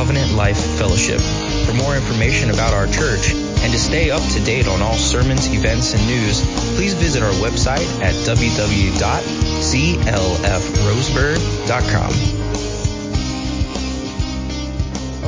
Covenant Life Fellowship. For more information about our church and to stay up to date on all sermons, events, and news, please visit our website at www.clfroseburg.com.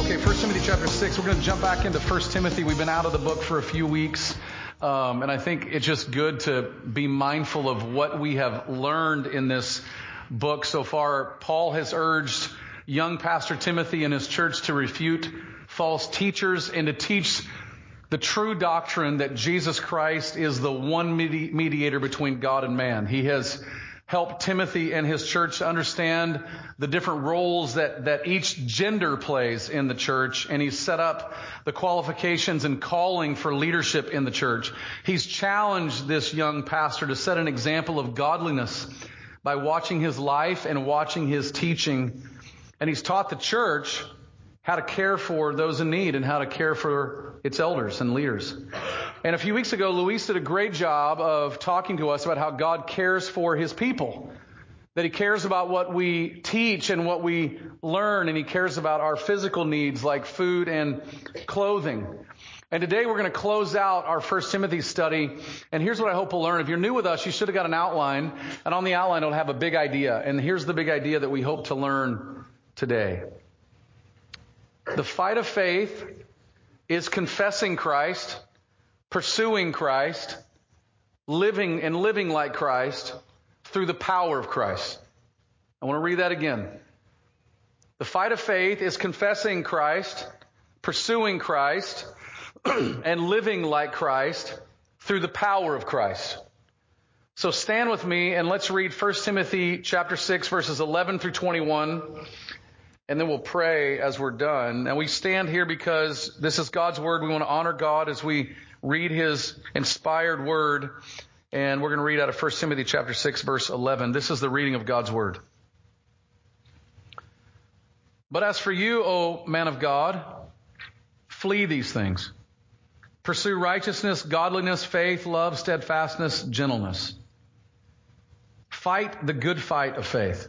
Okay, 1 Timothy chapter 6. We're going to jump back into 1 Timothy. We've been out of the book for a few weeks. Um, and I think it's just good to be mindful of what we have learned in this book so far. Paul has urged young Pastor Timothy and his church to refute false teachers and to teach the true doctrine that Jesus Christ is the one mediator between God and man. He has helped Timothy and his church to understand the different roles that, that each gender plays in the church, and he's set up the qualifications and calling for leadership in the church. He's challenged this young pastor to set an example of godliness by watching his life and watching his teaching. And he's taught the church how to care for those in need and how to care for its elders and leaders. And a few weeks ago, Luis did a great job of talking to us about how God cares for his people. That he cares about what we teach and what we learn, and he cares about our physical needs like food and clothing. And today we're going to close out our First Timothy study. And here's what I hope we'll learn. If you're new with us, you should have got an outline. And on the outline, it'll have a big idea. And here's the big idea that we hope to learn today. The fight of faith is confessing Christ, pursuing Christ, living and living like Christ through the power of Christ. I want to read that again. The fight of faith is confessing Christ, pursuing Christ, and living like Christ through the power of Christ. So stand with me and let's read 1 Timothy chapter 6 verses 11 through 21 and then we'll pray as we're done. And we stand here because this is God's word. We want to honor God as we read his inspired word. And we're going to read out of 1 Timothy chapter 6 verse 11. This is the reading of God's word. But as for you, O man of God, flee these things. Pursue righteousness, godliness, faith, love, steadfastness, gentleness. Fight the good fight of faith.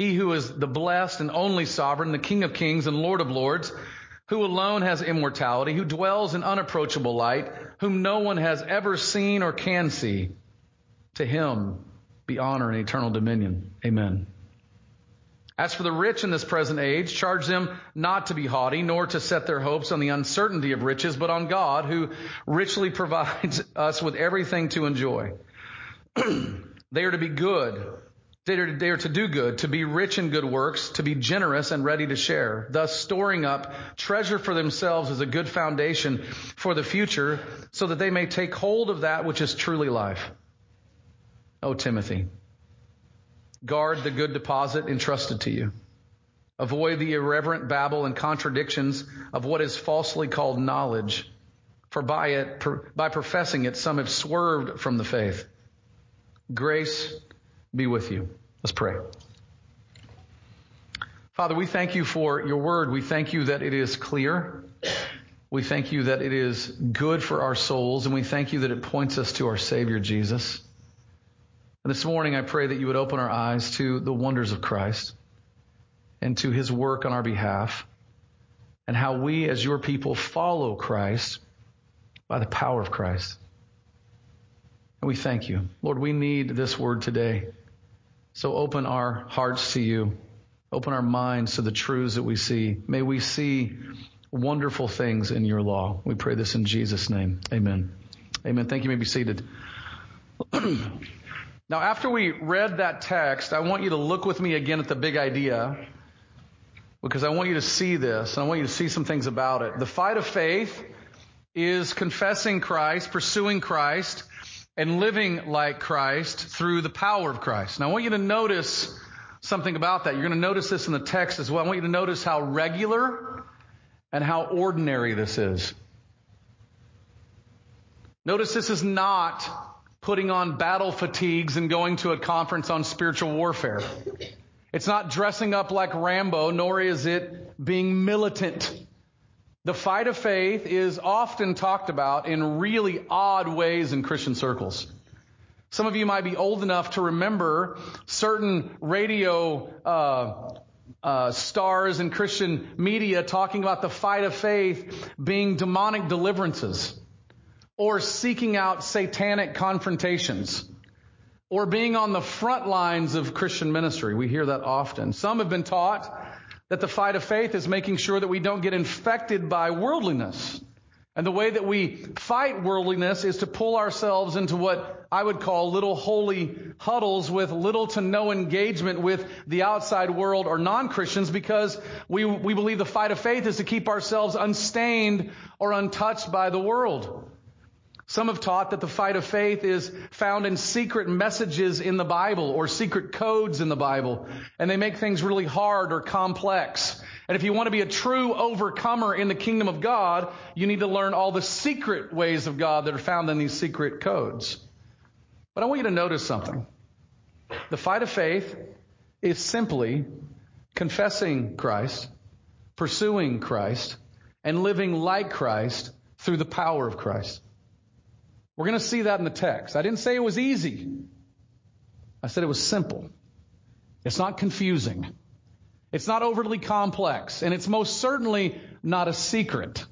He who is the blessed and only sovereign, the King of kings and Lord of lords, who alone has immortality, who dwells in unapproachable light, whom no one has ever seen or can see. To him be honor and eternal dominion. Amen. As for the rich in this present age, charge them not to be haughty, nor to set their hopes on the uncertainty of riches, but on God, who richly provides us with everything to enjoy. they are to be good they are, they are to do good, to be rich in good works, to be generous and ready to share, thus storing up treasure for themselves as a good foundation for the future, so that they may take hold of that which is truly life. O Timothy, guard the good deposit entrusted to you. Avoid the irreverent babble and contradictions of what is falsely called knowledge, for by it, by professing it, some have swerved from the faith. Grace be with you. Let's pray. Father, we thank you for your word. We thank you that it is clear. We thank you that it is good for our souls, and we thank you that it points us to our Savior, Jesus. And this morning, I pray that you would open our eyes to the wonders of Christ and to his work on our behalf, and how we, as your people, follow Christ by the power of Christ. And we thank you. Lord, we need this word today. So open our hearts to you. Open our minds to the truths that we see. May we see wonderful things in your law. We pray this in Jesus' name. Amen. Amen. Thank you. you may be seated. now, after we read that text, I want you to look with me again at the big idea because I want you to see this. And I want you to see some things about it. The fight of faith is confessing Christ, pursuing Christ, and living like Christ through the power of Christ. Now I want you to notice something about that. You're going to notice this in the text as well. I want you to notice how regular and how ordinary this is. Notice this is not putting on battle fatigues and going to a conference on spiritual warfare. It's not dressing up like Rambo, nor is it being militant. The fight of faith is often talked about in really odd ways in Christian circles. Some of you might be old enough to remember certain radio uh, uh, stars in Christian media talking about the fight of faith being demonic deliverances or seeking out satanic confrontations or being on the front lines of Christian ministry. We hear that often. Some have been taught that the fight of faith is making sure that we don't get infected by worldliness. And the way that we fight worldliness is to pull ourselves into what I would call little holy huddles with little to no engagement with the outside world or non-Christians because we, we believe the fight of faith is to keep ourselves unstained or untouched by the world. Some have taught that the fight of faith is found in secret messages in the Bible or secret codes in the Bible, and they make things really hard or complex. And if you want to be a true overcomer in the kingdom of God, you need to learn all the secret ways of God that are found in these secret codes. But I want you to notice something. The fight of faith is simply confessing Christ, pursuing Christ, and living like Christ through the power of Christ. We're going to see that in the text. I didn't say it was easy. I said it was simple. It's not confusing. It's not overly complex. And it's most certainly not a secret.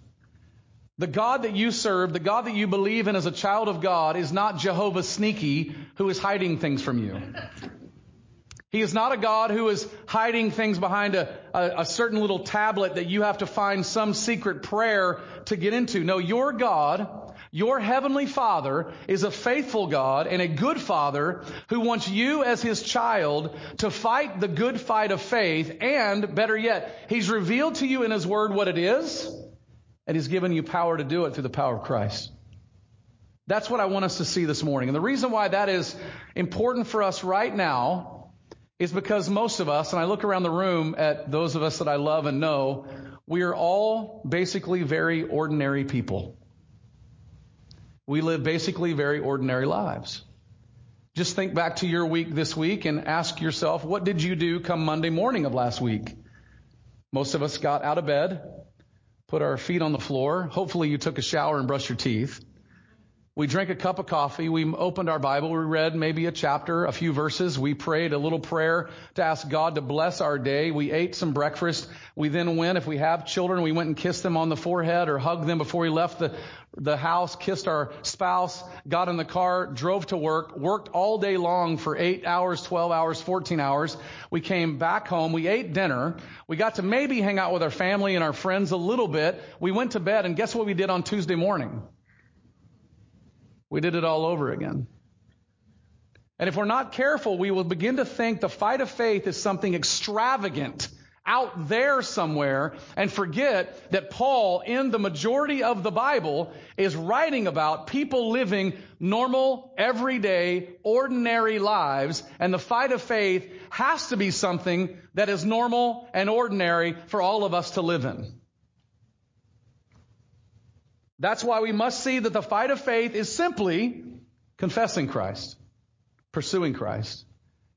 The God that you serve, the God that you believe in as a child of God is not Jehovah Sneaky who is hiding things from you. He is not a God who is hiding things behind a, a, a, certain little tablet that you have to find some secret prayer to get into. No, your God your heavenly father is a faithful God and a good father who wants you as his child to fight the good fight of faith. And better yet, he's revealed to you in his word what it is and he's given you power to do it through the power of Christ. That's what I want us to see this morning. And the reason why that is important for us right now is because most of us, and I look around the room at those of us that I love and know, we are all basically very ordinary people. We live basically very ordinary lives. Just think back to your week this week and ask yourself, what did you do come Monday morning of last week? Most of us got out of bed, put our feet on the floor. Hopefully you took a shower and brushed your teeth. We drank a cup of coffee. We opened our Bible. We read maybe a chapter, a few verses. We prayed a little prayer to ask God to bless our day. We ate some breakfast. We then went, if we have children, we went and kissed them on the forehead or hugged them before we left the, the house, kissed our spouse, got in the car, drove to work, worked all day long for eight hours, 12 hours, 14 hours. We came back home. We ate dinner. We got to maybe hang out with our family and our friends a little bit. We went to bed and guess what we did on Tuesday morning? We did it all over again. And if we're not careful, we will begin to think the fight of faith is something extravagant out there somewhere and forget that Paul, in the majority of the Bible, is writing about people living normal, everyday, ordinary lives. And the fight of faith has to be something that is normal and ordinary for all of us to live in. That's why we must see that the fight of faith is simply confessing Christ, pursuing Christ,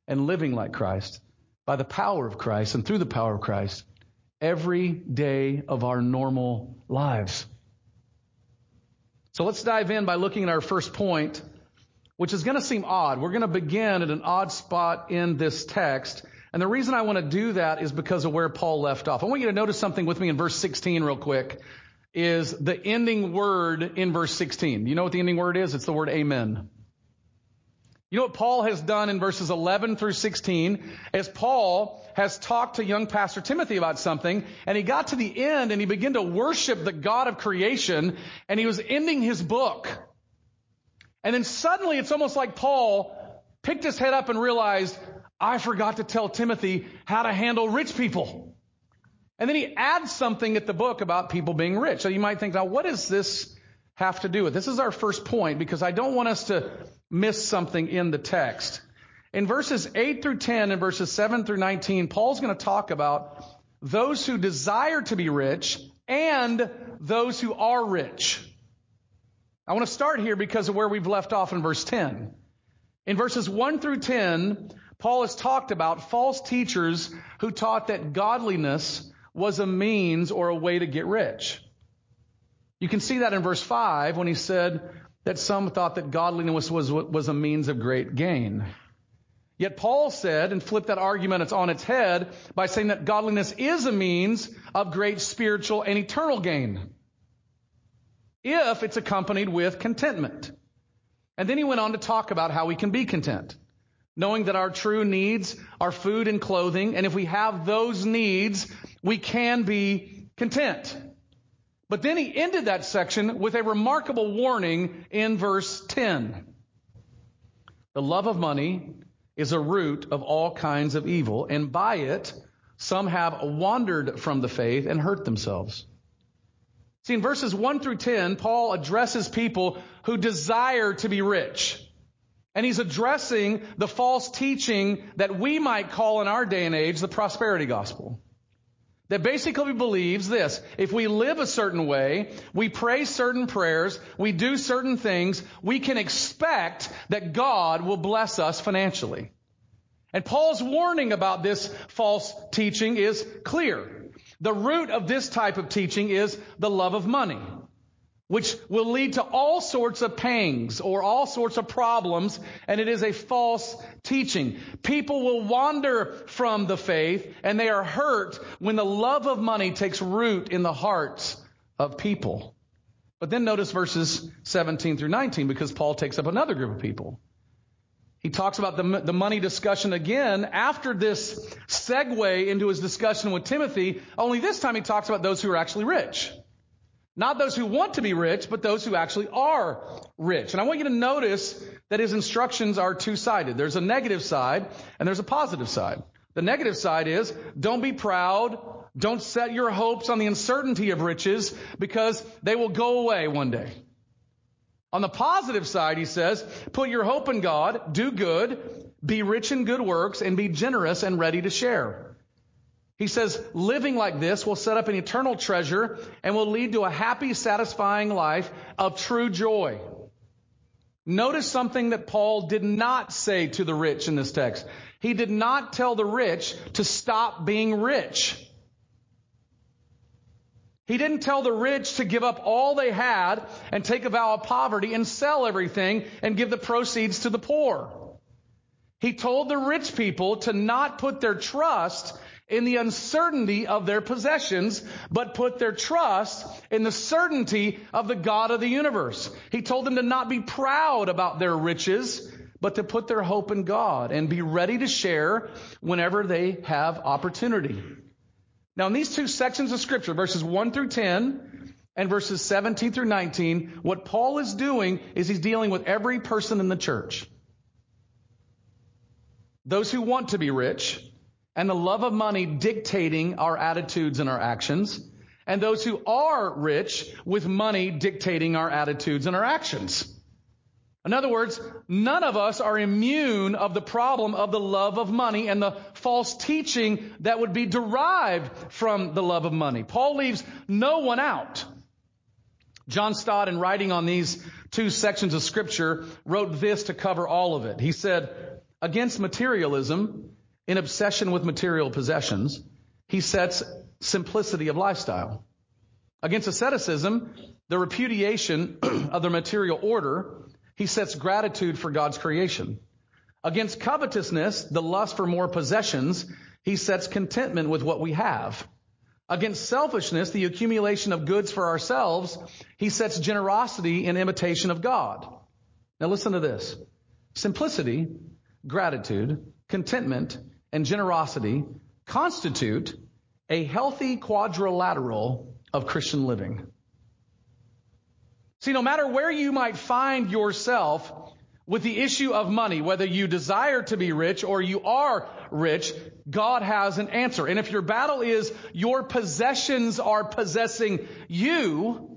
and living like Christ by the power of Christ and through the power of Christ every day of our normal lives. So let's dive in by looking at our first point, which is going to seem odd. We're going to begin at an odd spot in this text. And the reason I want to do that is because of where Paul left off. I want you to notice something with me in verse 16 real quick is the ending word in verse 16. You know what the ending word is? It's the word amen. You know what Paul has done in verses 11 through 16 is Paul has talked to young pastor Timothy about something and he got to the end and he began to worship the God of creation and he was ending his book. And then suddenly it's almost like Paul picked his head up and realized, I forgot to tell Timothy how to handle rich people. And then he adds something at the book about people being rich. So you might think, now what does this have to do with? This is our first point because I don't want us to miss something in the text. In verses 8 through 10 and verses 7 through 19, Paul's going to talk about those who desire to be rich and those who are rich. I want to start here because of where we've left off in verse 10. In verses 1 through 10, Paul has talked about false teachers who taught that godliness was a means or a way to get rich. You can see that in verse 5 when he said that some thought that godliness was, was a means of great gain. Yet Paul said, and flipped that argument it's on its head by saying that godliness is a means of great spiritual and eternal gain. If it's accompanied with contentment. And then he went on to talk about how we can be content. Knowing that our true needs are food and clothing, and if we have those needs, we can be content. But then he ended that section with a remarkable warning in verse 10. The love of money is a root of all kinds of evil, and by it, some have wandered from the faith and hurt themselves. See, in verses 1 through 10, Paul addresses people who desire to be rich. And he's addressing the false teaching that we might call in our day and age the prosperity gospel that basically believes this. If we live a certain way, we pray certain prayers, we do certain things, we can expect that God will bless us financially. And Paul's warning about this false teaching is clear. The root of this type of teaching is the love of money which will lead to all sorts of pangs or all sorts of problems, and it is a false teaching. People will wander from the faith, and they are hurt when the love of money takes root in the hearts of people. But then notice verses 17 through 19, because Paul takes up another group of people. He talks about the, the money discussion again after this segue into his discussion with Timothy, only this time he talks about those who are actually rich. Not those who want to be rich, but those who actually are rich. And I want you to notice that his instructions are two-sided. There's a negative side and there's a positive side. The negative side is don't be proud. Don't set your hopes on the uncertainty of riches because they will go away one day. On the positive side, he says, put your hope in God, do good, be rich in good works, and be generous and ready to share. He says living like this will set up an eternal treasure and will lead to a happy, satisfying life of true joy. Notice something that Paul did not say to the rich in this text. He did not tell the rich to stop being rich. He didn't tell the rich to give up all they had and take a vow of poverty and sell everything and give the proceeds to the poor. He told the rich people to not put their trust in the uncertainty of their possessions, but put their trust in the certainty of the God of the universe. He told them to not be proud about their riches, but to put their hope in God and be ready to share whenever they have opportunity. Now, in these two sections of scripture, verses 1 through 10 and verses 17 through 19, what Paul is doing is he's dealing with every person in the church. Those who want to be rich, and the love of money dictating our attitudes and our actions, and those who are rich with money dictating our attitudes and our actions. In other words, none of us are immune of the problem of the love of money and the false teaching that would be derived from the love of money. Paul leaves no one out. John Stott, in writing on these two sections of scripture, wrote this to cover all of it. He said, against materialism, in obsession with material possessions, he sets simplicity of lifestyle. Against asceticism, the repudiation of the material order, he sets gratitude for God's creation. Against covetousness, the lust for more possessions, he sets contentment with what we have. Against selfishness, the accumulation of goods for ourselves, he sets generosity in imitation of God. Now listen to this. Simplicity, gratitude, contentment, and generosity constitute a healthy quadrilateral of Christian living. See, no matter where you might find yourself with the issue of money, whether you desire to be rich or you are rich, God has an answer. And if your battle is your possessions are possessing you,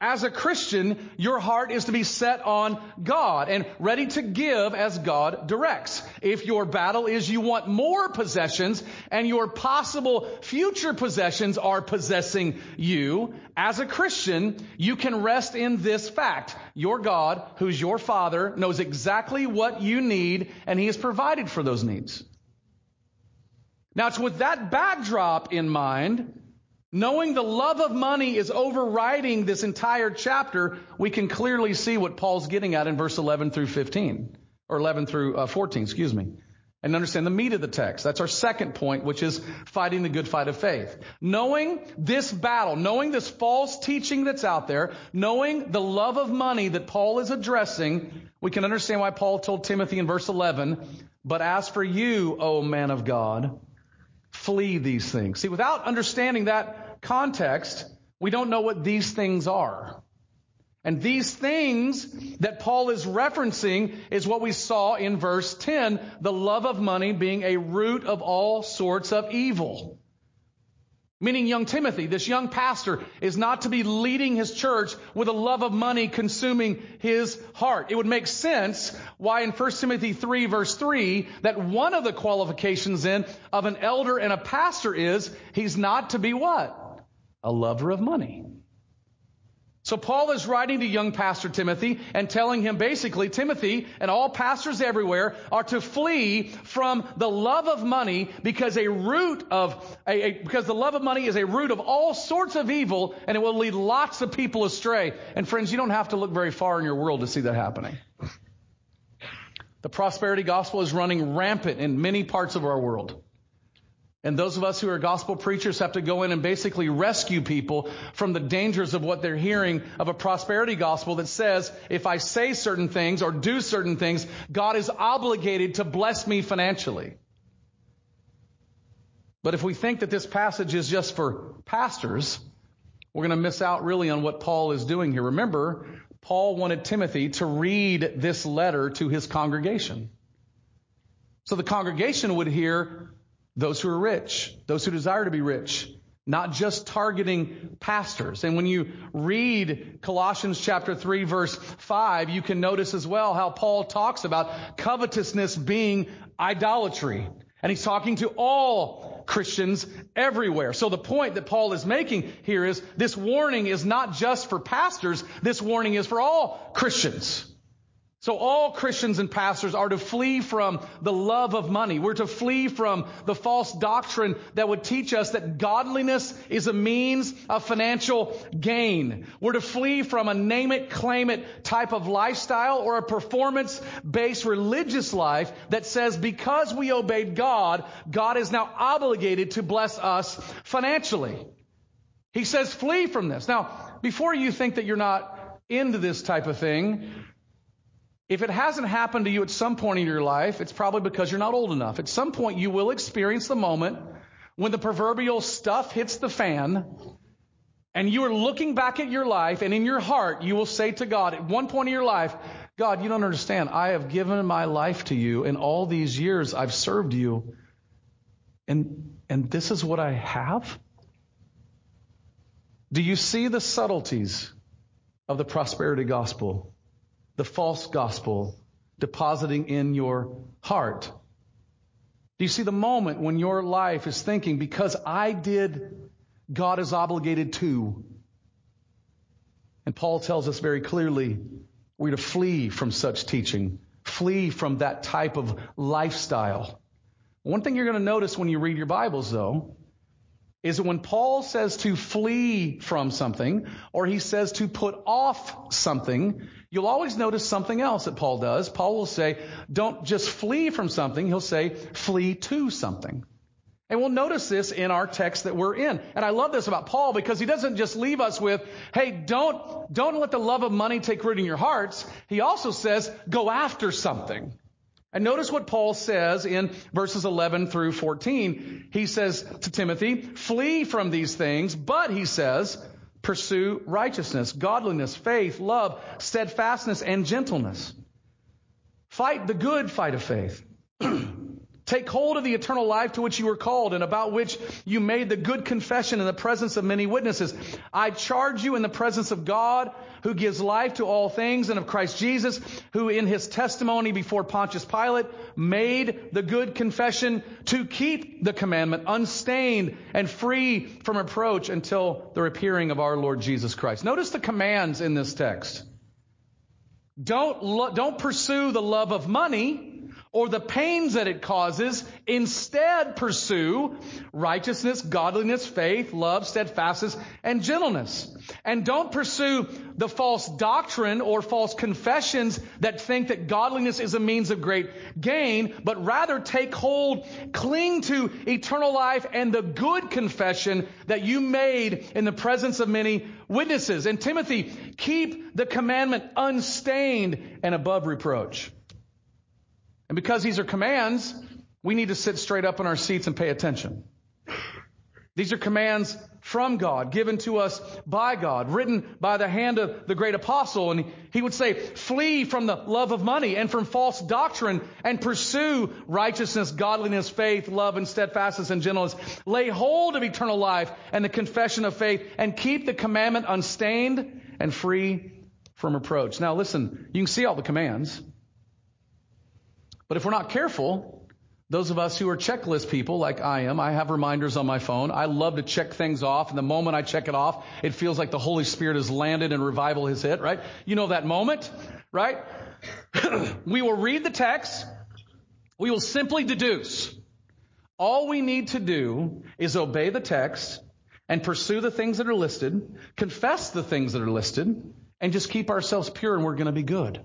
As a Christian, your heart is to be set on God and ready to give as God directs. If your battle is you want more possessions and your possible future possessions are possessing you, as a Christian, you can rest in this fact. Your God, who's your Father, knows exactly what you need and He has provided for those needs. Now it's with that backdrop in mind Knowing the love of money is overriding this entire chapter, we can clearly see what Paul's getting at in verse 11 through 15, or 11 through uh, 14, excuse me, and understand the meat of the text. That's our second point, which is fighting the good fight of faith. Knowing this battle, knowing this false teaching that's out there, knowing the love of money that Paul is addressing, we can understand why Paul told Timothy in verse 11, but as for you, O man of God, flee these things. See, without understanding that context, we don't know what these things are. And these things that Paul is referencing is what we saw in verse 10, the love of money being a root of all sorts of evil. Meaning young Timothy, this young pastor is not to be leading his church with a love of money consuming his heart. It would make sense why in 1 Timothy 3 verse 3 that one of the qualifications in of an elder and a pastor is he's not to be what? A lover of money. So Paul is writing to young pastor Timothy and telling him basically, Timothy and all pastors everywhere are to flee from the love of money because a root of, a, a, because the love of money is a root of all sorts of evil and it will lead lots of people astray. And friends, you don't have to look very far in your world to see that happening. The prosperity gospel is running rampant in many parts of our world. And those of us who are gospel preachers have to go in and basically rescue people from the dangers of what they're hearing of a prosperity gospel that says, if I say certain things or do certain things, God is obligated to bless me financially. But if we think that this passage is just for pastors, we're going to miss out really on what Paul is doing here. Remember, Paul wanted Timothy to read this letter to his congregation. So the congregation would hear those who are rich, those who desire to be rich, not just targeting pastors. And when you read Colossians chapter 3 verse 5, you can notice as well how Paul talks about covetousness being idolatry. And he's talking to all Christians everywhere. So the point that Paul is making here is this warning is not just for pastors, this warning is for all Christians. So all Christians and pastors are to flee from the love of money. We're to flee from the false doctrine that would teach us that godliness is a means of financial gain. We're to flee from a name it, claim it type of lifestyle or a performance based religious life that says because we obeyed God, God is now obligated to bless us financially. He says flee from this. Now, before you think that you're not into this type of thing, if it hasn't happened to you at some point in your life, it's probably because you're not old enough. At some point, you will experience the moment when the proverbial stuff hits the fan and you are looking back at your life and in your heart, you will say to God at one point in your life, God, you don't understand. I have given my life to you and all these years I've served you. And, and this is what I have? Do you see the subtleties of the prosperity gospel? The false gospel depositing in your heart? Do you see the moment when your life is thinking, because I did, God is obligated to? And Paul tells us very clearly we're to flee from such teaching, flee from that type of lifestyle. One thing you're going to notice when you read your Bibles, though, is when Paul says to flee from something, or he says to put off something, you'll always notice something else that Paul does. Paul will say, don't just flee from something, he'll say, flee to something. And we'll notice this in our text that we're in. And I love this about Paul because he doesn't just leave us with, hey, don't, don't let the love of money take root in your hearts. He also says, go after something. And notice what Paul says in verses 11 through 14. He says to Timothy, flee from these things, but he says, pursue righteousness, godliness, faith, love, steadfastness, and gentleness. Fight the good fight of faith. Take hold of the eternal life to which you were called and about which you made the good confession in the presence of many witnesses. I charge you in the presence of God who gives life to all things and of Christ Jesus who in his testimony before Pontius Pilate made the good confession to keep the commandment unstained and free from reproach until the appearing of our Lord Jesus Christ. Notice the commands in this text. Don't, lo- don't pursue the love of money or the pains that it causes. Instead, pursue righteousness, godliness, faith, love, steadfastness, and gentleness. And don't pursue the false doctrine or false confessions that think that godliness is a means of great gain, but rather take hold, cling to eternal life and the good confession that you made in the presence of many witnesses. And Timothy, keep the commandment unstained and above reproach. And because these are commands, we need to sit straight up in our seats and pay attention. These are commands from God, given to us by God, written by the hand of the great apostle. And he would say, flee from the love of money and from false doctrine and pursue righteousness, godliness, faith, love, and steadfastness and gentleness. Lay hold of eternal life and the confession of faith and keep the commandment unstained and free from reproach. Now listen, you can see all the commands. But if we're not careful, those of us who are checklist people like I am, I have reminders on my phone. I love to check things off. And the moment I check it off, it feels like the Holy Spirit has landed and revival has hit, right? You know that moment, right? we will read the text. We will simply deduce. All we need to do is obey the text and pursue the things that are listed, confess the things that are listed, and just keep ourselves pure and we're going to be good.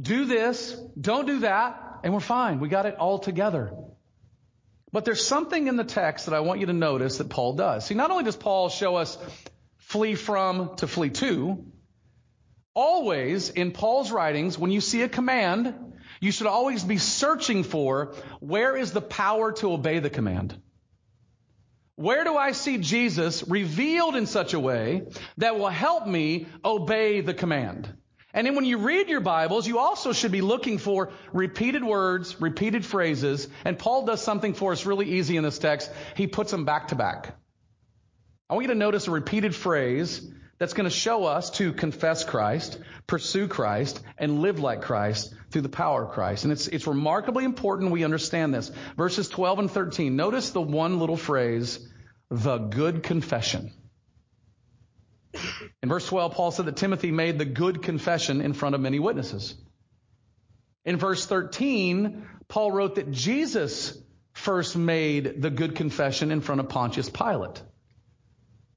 Do this, don't do that, and we're fine. We got it all together. But there's something in the text that I want you to notice that Paul does. See, not only does Paul show us flee from to flee to, always in Paul's writings, when you see a command, you should always be searching for where is the power to obey the command? Where do I see Jesus revealed in such a way that will help me obey the command? And then when you read your Bibles, you also should be looking for repeated words, repeated phrases. And Paul does something for us really easy in this text. He puts them back to back. I want you to notice a repeated phrase that's going to show us to confess Christ, pursue Christ, and live like Christ through the power of Christ. And it's, it's remarkably important we understand this. Verses 12 and 13. Notice the one little phrase, the good confession. In verse 12, Paul said that Timothy made the good confession in front of many witnesses. In verse 13, Paul wrote that Jesus first made the good confession in front of Pontius Pilate.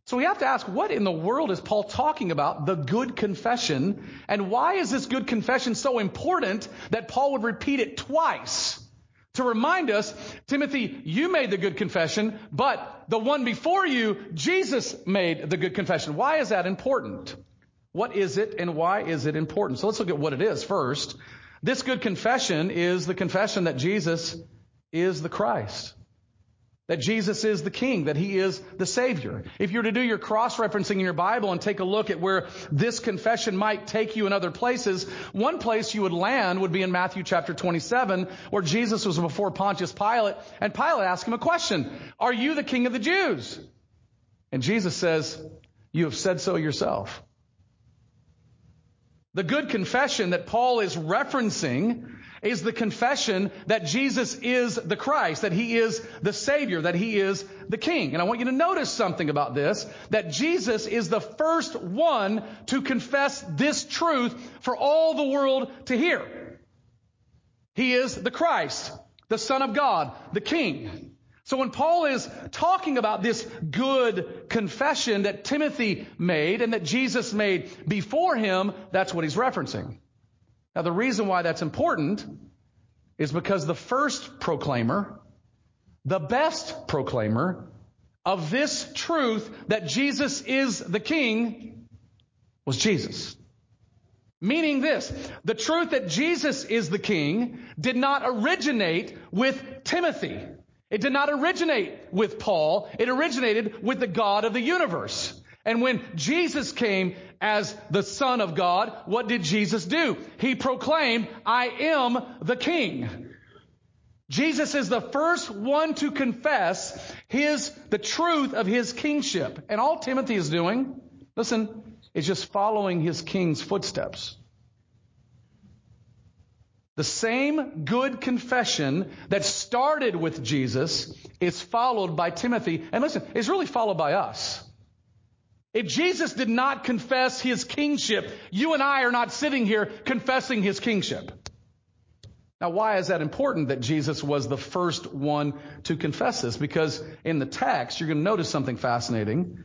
So we have to ask, what in the world is Paul talking about? The good confession. And why is this good confession so important that Paul would repeat it twice? to remind us, Timothy, you made the good confession, but the one before you, Jesus made the good confession. Why is that important? What is it and why is it important? So let's look at what it is first. This good confession is the confession that Jesus is the Christ. That Jesus is the King, that He is the Savior. If you were to do your cross-referencing in your Bible and take a look at where this confession might take you in other places, one place you would land would be in Matthew chapter 27, where Jesus was before Pontius Pilate, and Pilate asked him a question, Are you the King of the Jews? And Jesus says, You have said so yourself. The good confession that Paul is referencing is the confession that Jesus is the Christ, that He is the Savior, that He is the King. And I want you to notice something about this, that Jesus is the first one to confess this truth for all the world to hear. He is the Christ, the Son of God, the King. So when Paul is talking about this good confession that Timothy made and that Jesus made before him, that's what he's referencing. Now, the reason why that's important is because the first proclaimer, the best proclaimer of this truth that Jesus is the King was Jesus. Meaning this, the truth that Jesus is the King did not originate with Timothy. It did not originate with Paul. It originated with the God of the universe. And when Jesus came as the Son of God, what did Jesus do? He proclaimed, I am the King. Jesus is the first one to confess his, the truth of his kingship. And all Timothy is doing, listen, is just following his king's footsteps. The same good confession that started with Jesus is followed by Timothy. And listen, it's really followed by us. If Jesus did not confess his kingship, you and I are not sitting here confessing his kingship. Now, why is that important that Jesus was the first one to confess this? Because in the text, you're going to notice something fascinating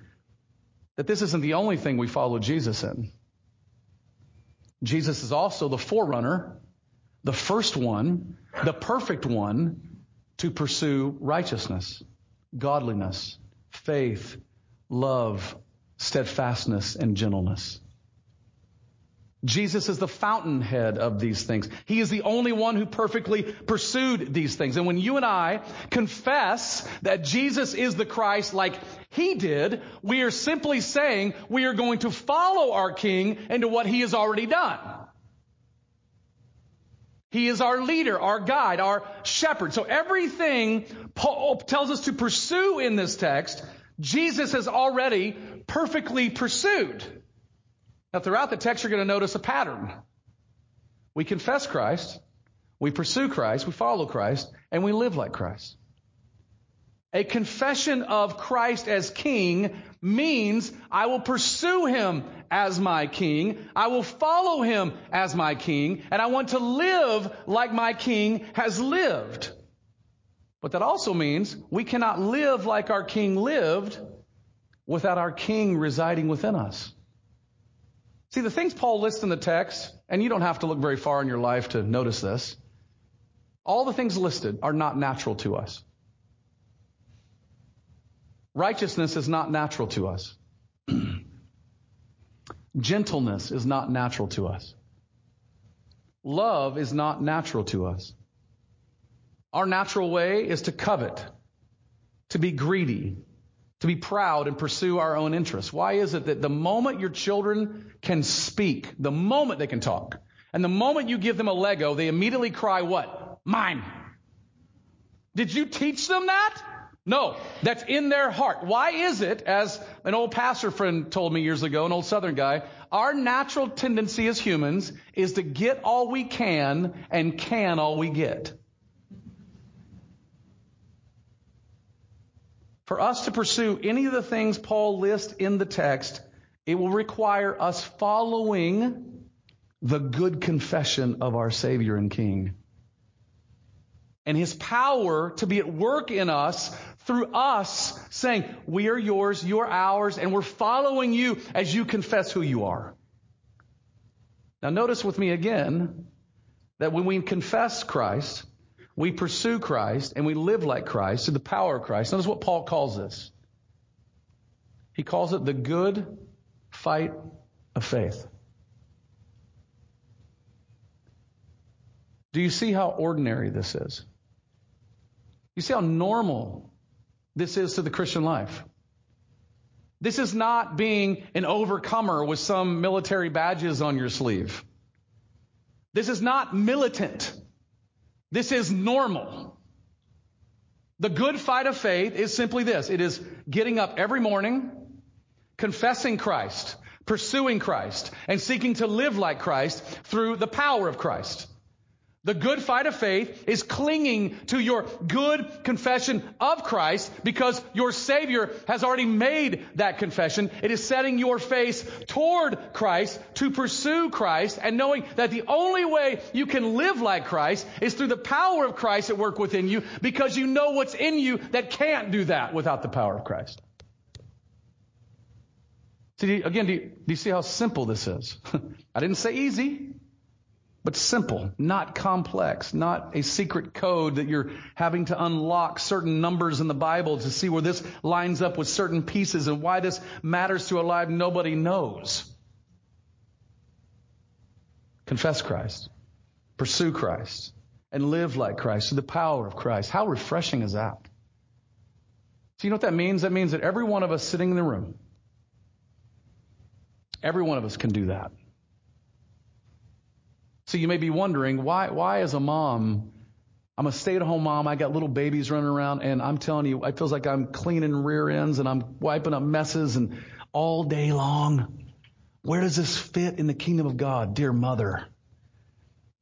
that this isn't the only thing we follow Jesus in. Jesus is also the forerunner, the first one, the perfect one to pursue righteousness, godliness, faith, love, steadfastness, and gentleness. Jesus is the fountainhead of these things. He is the only one who perfectly pursued these things. And when you and I confess that Jesus is the Christ like he did, we are simply saying we are going to follow our King into what he has already done. He is our leader, our guide, our shepherd. So everything Paul tells us to pursue in this text, Jesus has already perfectly pursued. Now, throughout the text, you're going to notice a pattern. We confess Christ, we pursue Christ, we follow Christ, and we live like Christ. A confession of Christ as King means I will pursue Him as my King, I will follow Him as my King, and I want to live like my King has lived. But that also means we cannot live like our King lived without our King residing within us. See, the things Paul lists in the text, and you don't have to look very far in your life to notice this, all the things listed are not natural to us. Righteousness is not natural to us. Gentleness is not natural to us. Love is not natural to us. Our natural way is to covet, to be greedy, to be proud and pursue our own interests. Why is it that the moment your children can speak, the moment they can talk, and the moment you give them a Lego, they immediately cry what? Mine. Did you teach them that? No, that's in their heart. Why is it, as an old pastor friend told me years ago, an old southern guy, our natural tendency as humans is to get all we can and can all we get. For us to pursue any of the things Paul lists in the text, it will require us following the good confession of our Savior and King. And His power to be at work in us through us saying, we are yours, you're ours, and we're following you as you confess who you are. Now notice with me again that when we confess Christ, we pursue Christ and we live like Christ through the power of Christ. Notice what Paul calls this. He calls it the good fight of faith. Do you see how ordinary this is? You see how normal this is to the Christian life? This is not being an overcomer with some military badges on your sleeve. This is not militant. This is normal. The good fight of faith is simply this. It is getting up every morning, confessing Christ, pursuing Christ, and seeking to live like Christ through the power of Christ. The good fight of faith is clinging to your good confession of Christ because your Savior has already made that confession. It is setting your face toward Christ to pursue Christ and knowing that the only way you can live like Christ is through the power of Christ at work within you because you know what's in you that can't do that without the power of Christ. See, again, do you, do you see how simple this is? I didn't say easy but simple, not complex, not a secret code that you're having to unlock certain numbers in the Bible to see where this lines up with certain pieces and why this matters to a life nobody knows. Confess Christ, pursue Christ, and live like Christ through the power of Christ. How refreshing is that? Do you know what that means? That means that every one of us sitting in the room, Every one of us can do that. So you may be wondering, why, why as a mom, I'm a stay-at-home mom, I got little babies running around, and I'm telling you, it feels like I'm cleaning rear ends and I'm wiping up messes and all day long. Where does this fit in the kingdom of God, dear mother?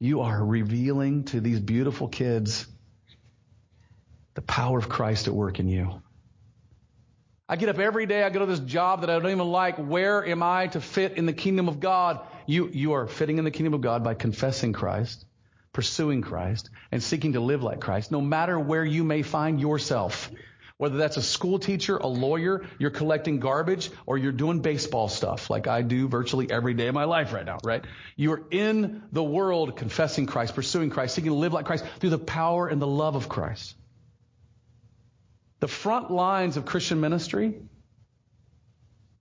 You are revealing to these beautiful kids the power of Christ at work in you. I get up every day, I go to this job that I don't even like. Where am I to fit in the kingdom of God? You, you are fitting in the kingdom of God by confessing Christ, pursuing Christ, and seeking to live like Christ, no matter where you may find yourself. Whether that's a school teacher, a lawyer, you're collecting garbage, or you're doing baseball stuff like I do virtually every day of my life right now, right? You're in the world confessing Christ, pursuing Christ, seeking to live like Christ through the power and the love of Christ. The front lines of Christian ministry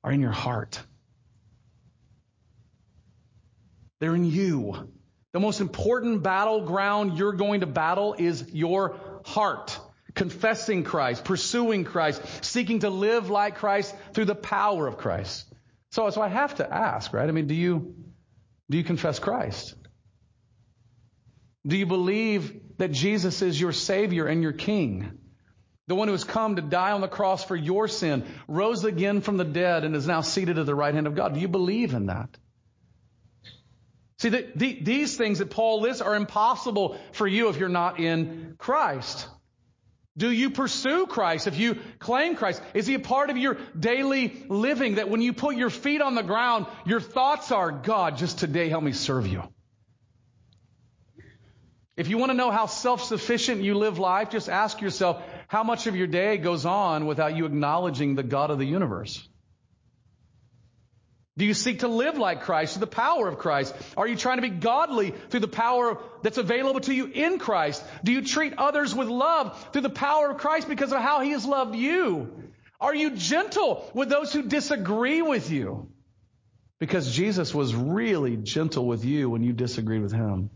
are in your heart. They're in you. The most important battleground you're going to battle is your heart. Confessing Christ, pursuing Christ, seeking to live like Christ through the power of Christ. So, so I have to ask, right? I mean, do you, do you confess Christ? Do you believe that Jesus is your Savior and your King? The one who has come to die on the cross for your sin, rose again from the dead, and is now seated at the right hand of God. Do you believe in that? See, the, the, these things that Paul lists are impossible for you if you're not in Christ. Do you pursue Christ if you claim Christ? Is he a part of your daily living that when you put your feet on the ground, your thoughts are, God, just today help me serve you? If you want to know how self-sufficient you live life, just ask yourself, how much of your day goes on without you acknowledging the God of the universe? Do you seek to live like Christ through the power of Christ? Are you trying to be godly through the power that's available to you in Christ? Do you treat others with love through the power of Christ because of how He has loved you? Are you gentle with those who disagree with you? Because Jesus was really gentle with you when you disagreed with Him.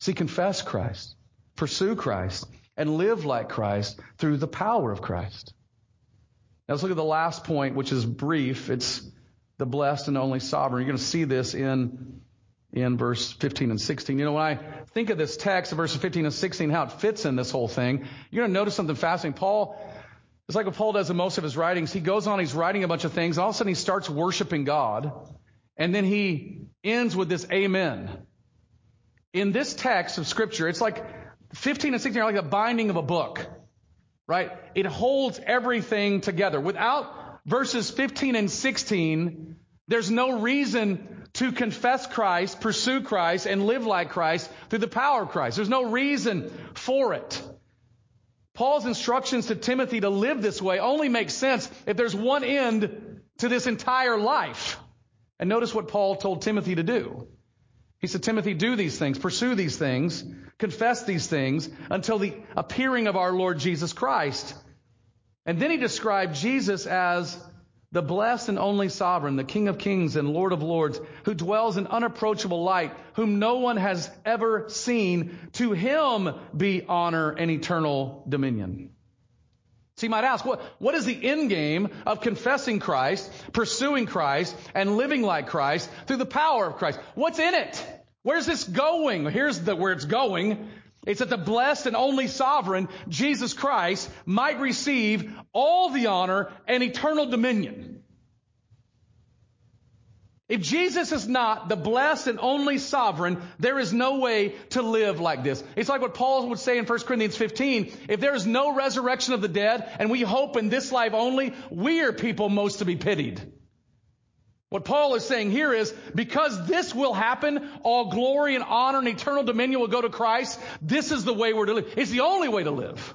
See, confess Christ, pursue Christ, and live like Christ through the power of Christ. Now let's look at the last point, which is brief. It's the blessed and only sovereign. You're going to see this in, in verse 15 and 16. You know, when I think of this text, verses 15 and 16, how it fits in this whole thing, you're going to notice something fascinating. Paul, it's like what Paul does in most of his writings. He goes on, he's writing a bunch of things, and all of a sudden he starts worshiping God, and then he ends with this amen. In this text of scripture, it's like 15 and 16 are like the binding of a book, right? It holds everything together. Without verses 15 and 16, there's no reason to confess Christ, pursue Christ, and live like Christ through the power of Christ. There's no reason for it. Paul's instructions to Timothy to live this way only make sense if there's one end to this entire life. And notice what Paul told Timothy to do. He said, Timothy, do these things, pursue these things, confess these things until the appearing of our Lord Jesus Christ. And then he described Jesus as the blessed and only sovereign, the King of kings and Lord of lords, who dwells in unapproachable light, whom no one has ever seen. To him be honor and eternal dominion. So you might ask, what, what is the end game of confessing Christ, pursuing Christ, and living like Christ through the power of Christ? What's in it? Where's this going? Here's the, where it's going. It's that the blessed and only sovereign, Jesus Christ, might receive all the honor and eternal dominion. If Jesus is not the blessed and only sovereign, there is no way to live like this. It's like what Paul would say in 1 Corinthians 15. If there is no resurrection of the dead and we hope in this life only, we are people most to be pitied. What Paul is saying here is because this will happen, all glory and honor and eternal dominion will go to Christ. This is the way we're to live. It's the only way to live.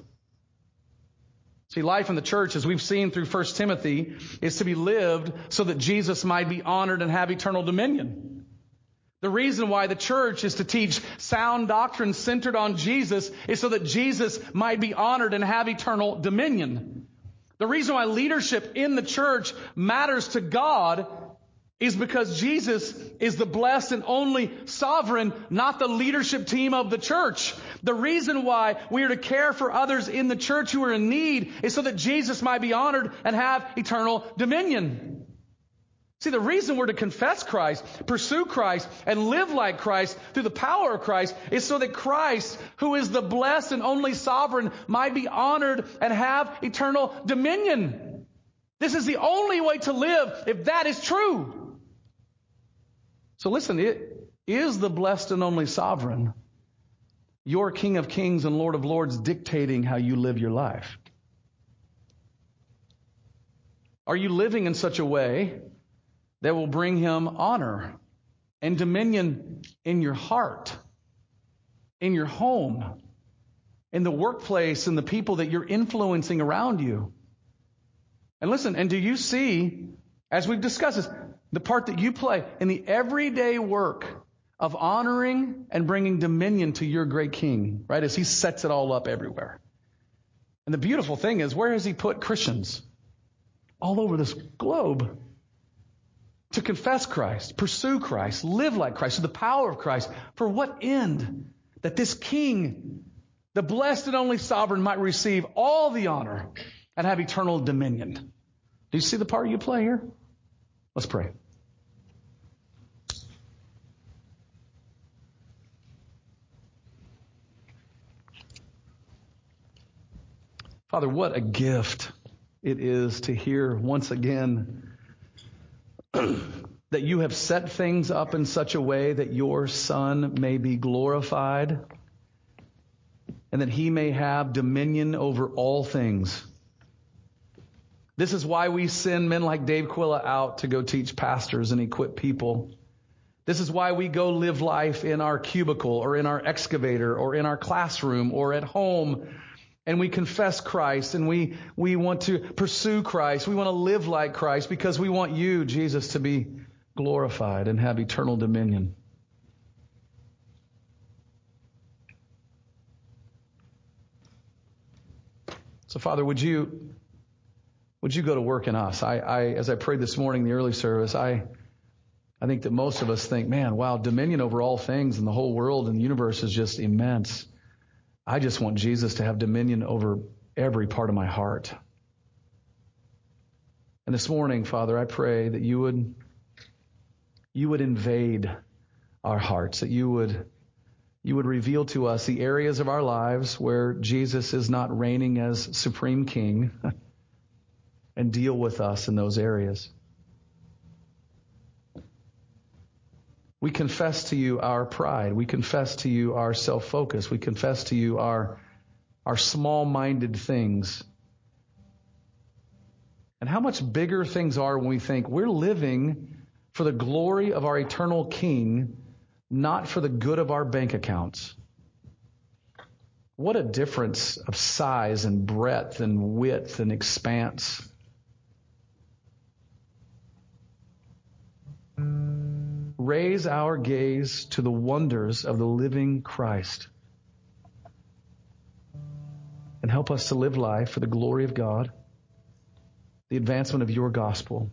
See, life in the church, as we've seen through 1 Timothy, is to be lived so that Jesus might be honored and have eternal dominion. The reason why the church is to teach sound doctrine centered on Jesus is so that Jesus might be honored and have eternal dominion. The reason why leadership in the church matters to God is because Jesus is the blessed and only sovereign, not the leadership team of the church. The reason why we are to care for others in the church who are in need is so that Jesus might be honored and have eternal dominion. See, the reason we're to confess Christ, pursue Christ, and live like Christ through the power of Christ is so that Christ, who is the blessed and only sovereign, might be honored and have eternal dominion. This is the only way to live if that is true. So listen, it is the blessed and only sovereign, your King of kings and Lord of lords dictating how you live your life. Are you living in such a way that will bring him honor and dominion in your heart, in your home, in the workplace, and the people that you're influencing around you. And listen, and do you see, as we've discussed this, the part that you play in the everyday work of honoring and bringing dominion to your great king, right? As he sets it all up everywhere. And the beautiful thing is, where has he put Christians? All over this globe to confess Christ, pursue Christ, live like Christ, to the power of Christ. For what end? That this King, the blessed and only sovereign, might receive all the honor and have eternal dominion. Do you see the part you play here? Let's pray. Father, what a gift it is to hear once again that you have set things up in such a way that your Son may be glorified and that he may have dominion over all things. This is why we send men like Dave Quilla out to go teach pastors and equip people. This is why we go live life in our cubicle or in our excavator or in our classroom or at home and we confess Christ and we, we want to pursue Christ. We want to live like Christ because we want you, Jesus, to be glorified and have eternal dominion. So, Father, would you would you go to work in us? I, I as I prayed this morning, in the early service, I I think that most of us think, man, wow, dominion over all things and the whole world and the universe is just immense. I just want Jesus to have dominion over every part of my heart. And this morning, Father, I pray that you would, you would invade our hearts, that you would, you would reveal to us the areas of our lives where Jesus is not reigning as supreme king and deal with us in those areas. We confess to you our pride. We confess to you our self-focus. We confess to you our, our small-minded things. And how much bigger things are when we think we're living for the glory of our eternal King, not for the good of our bank accounts. What a difference of size and breadth and width and expanse. Raise our gaze to the wonders of the living Christ and help us to live life for the glory of God, the advancement of your gospel.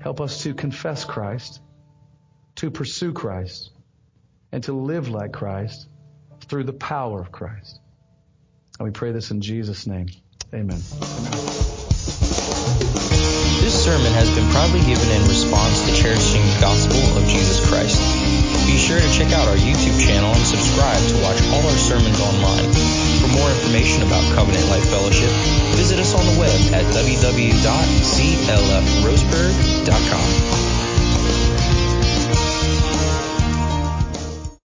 Help us to confess Christ, to pursue Christ, and to live like Christ through the power of Christ. And we pray this in Jesus' name. Amen. This sermon has been proudly given in response to cherishing the gospel of Jesus Christ. Be sure to check out our YouTube channel and subscribe to watch all our sermons online. For more information about Covenant Life Fellowship, visit us on the web at www.clfroseburg.com.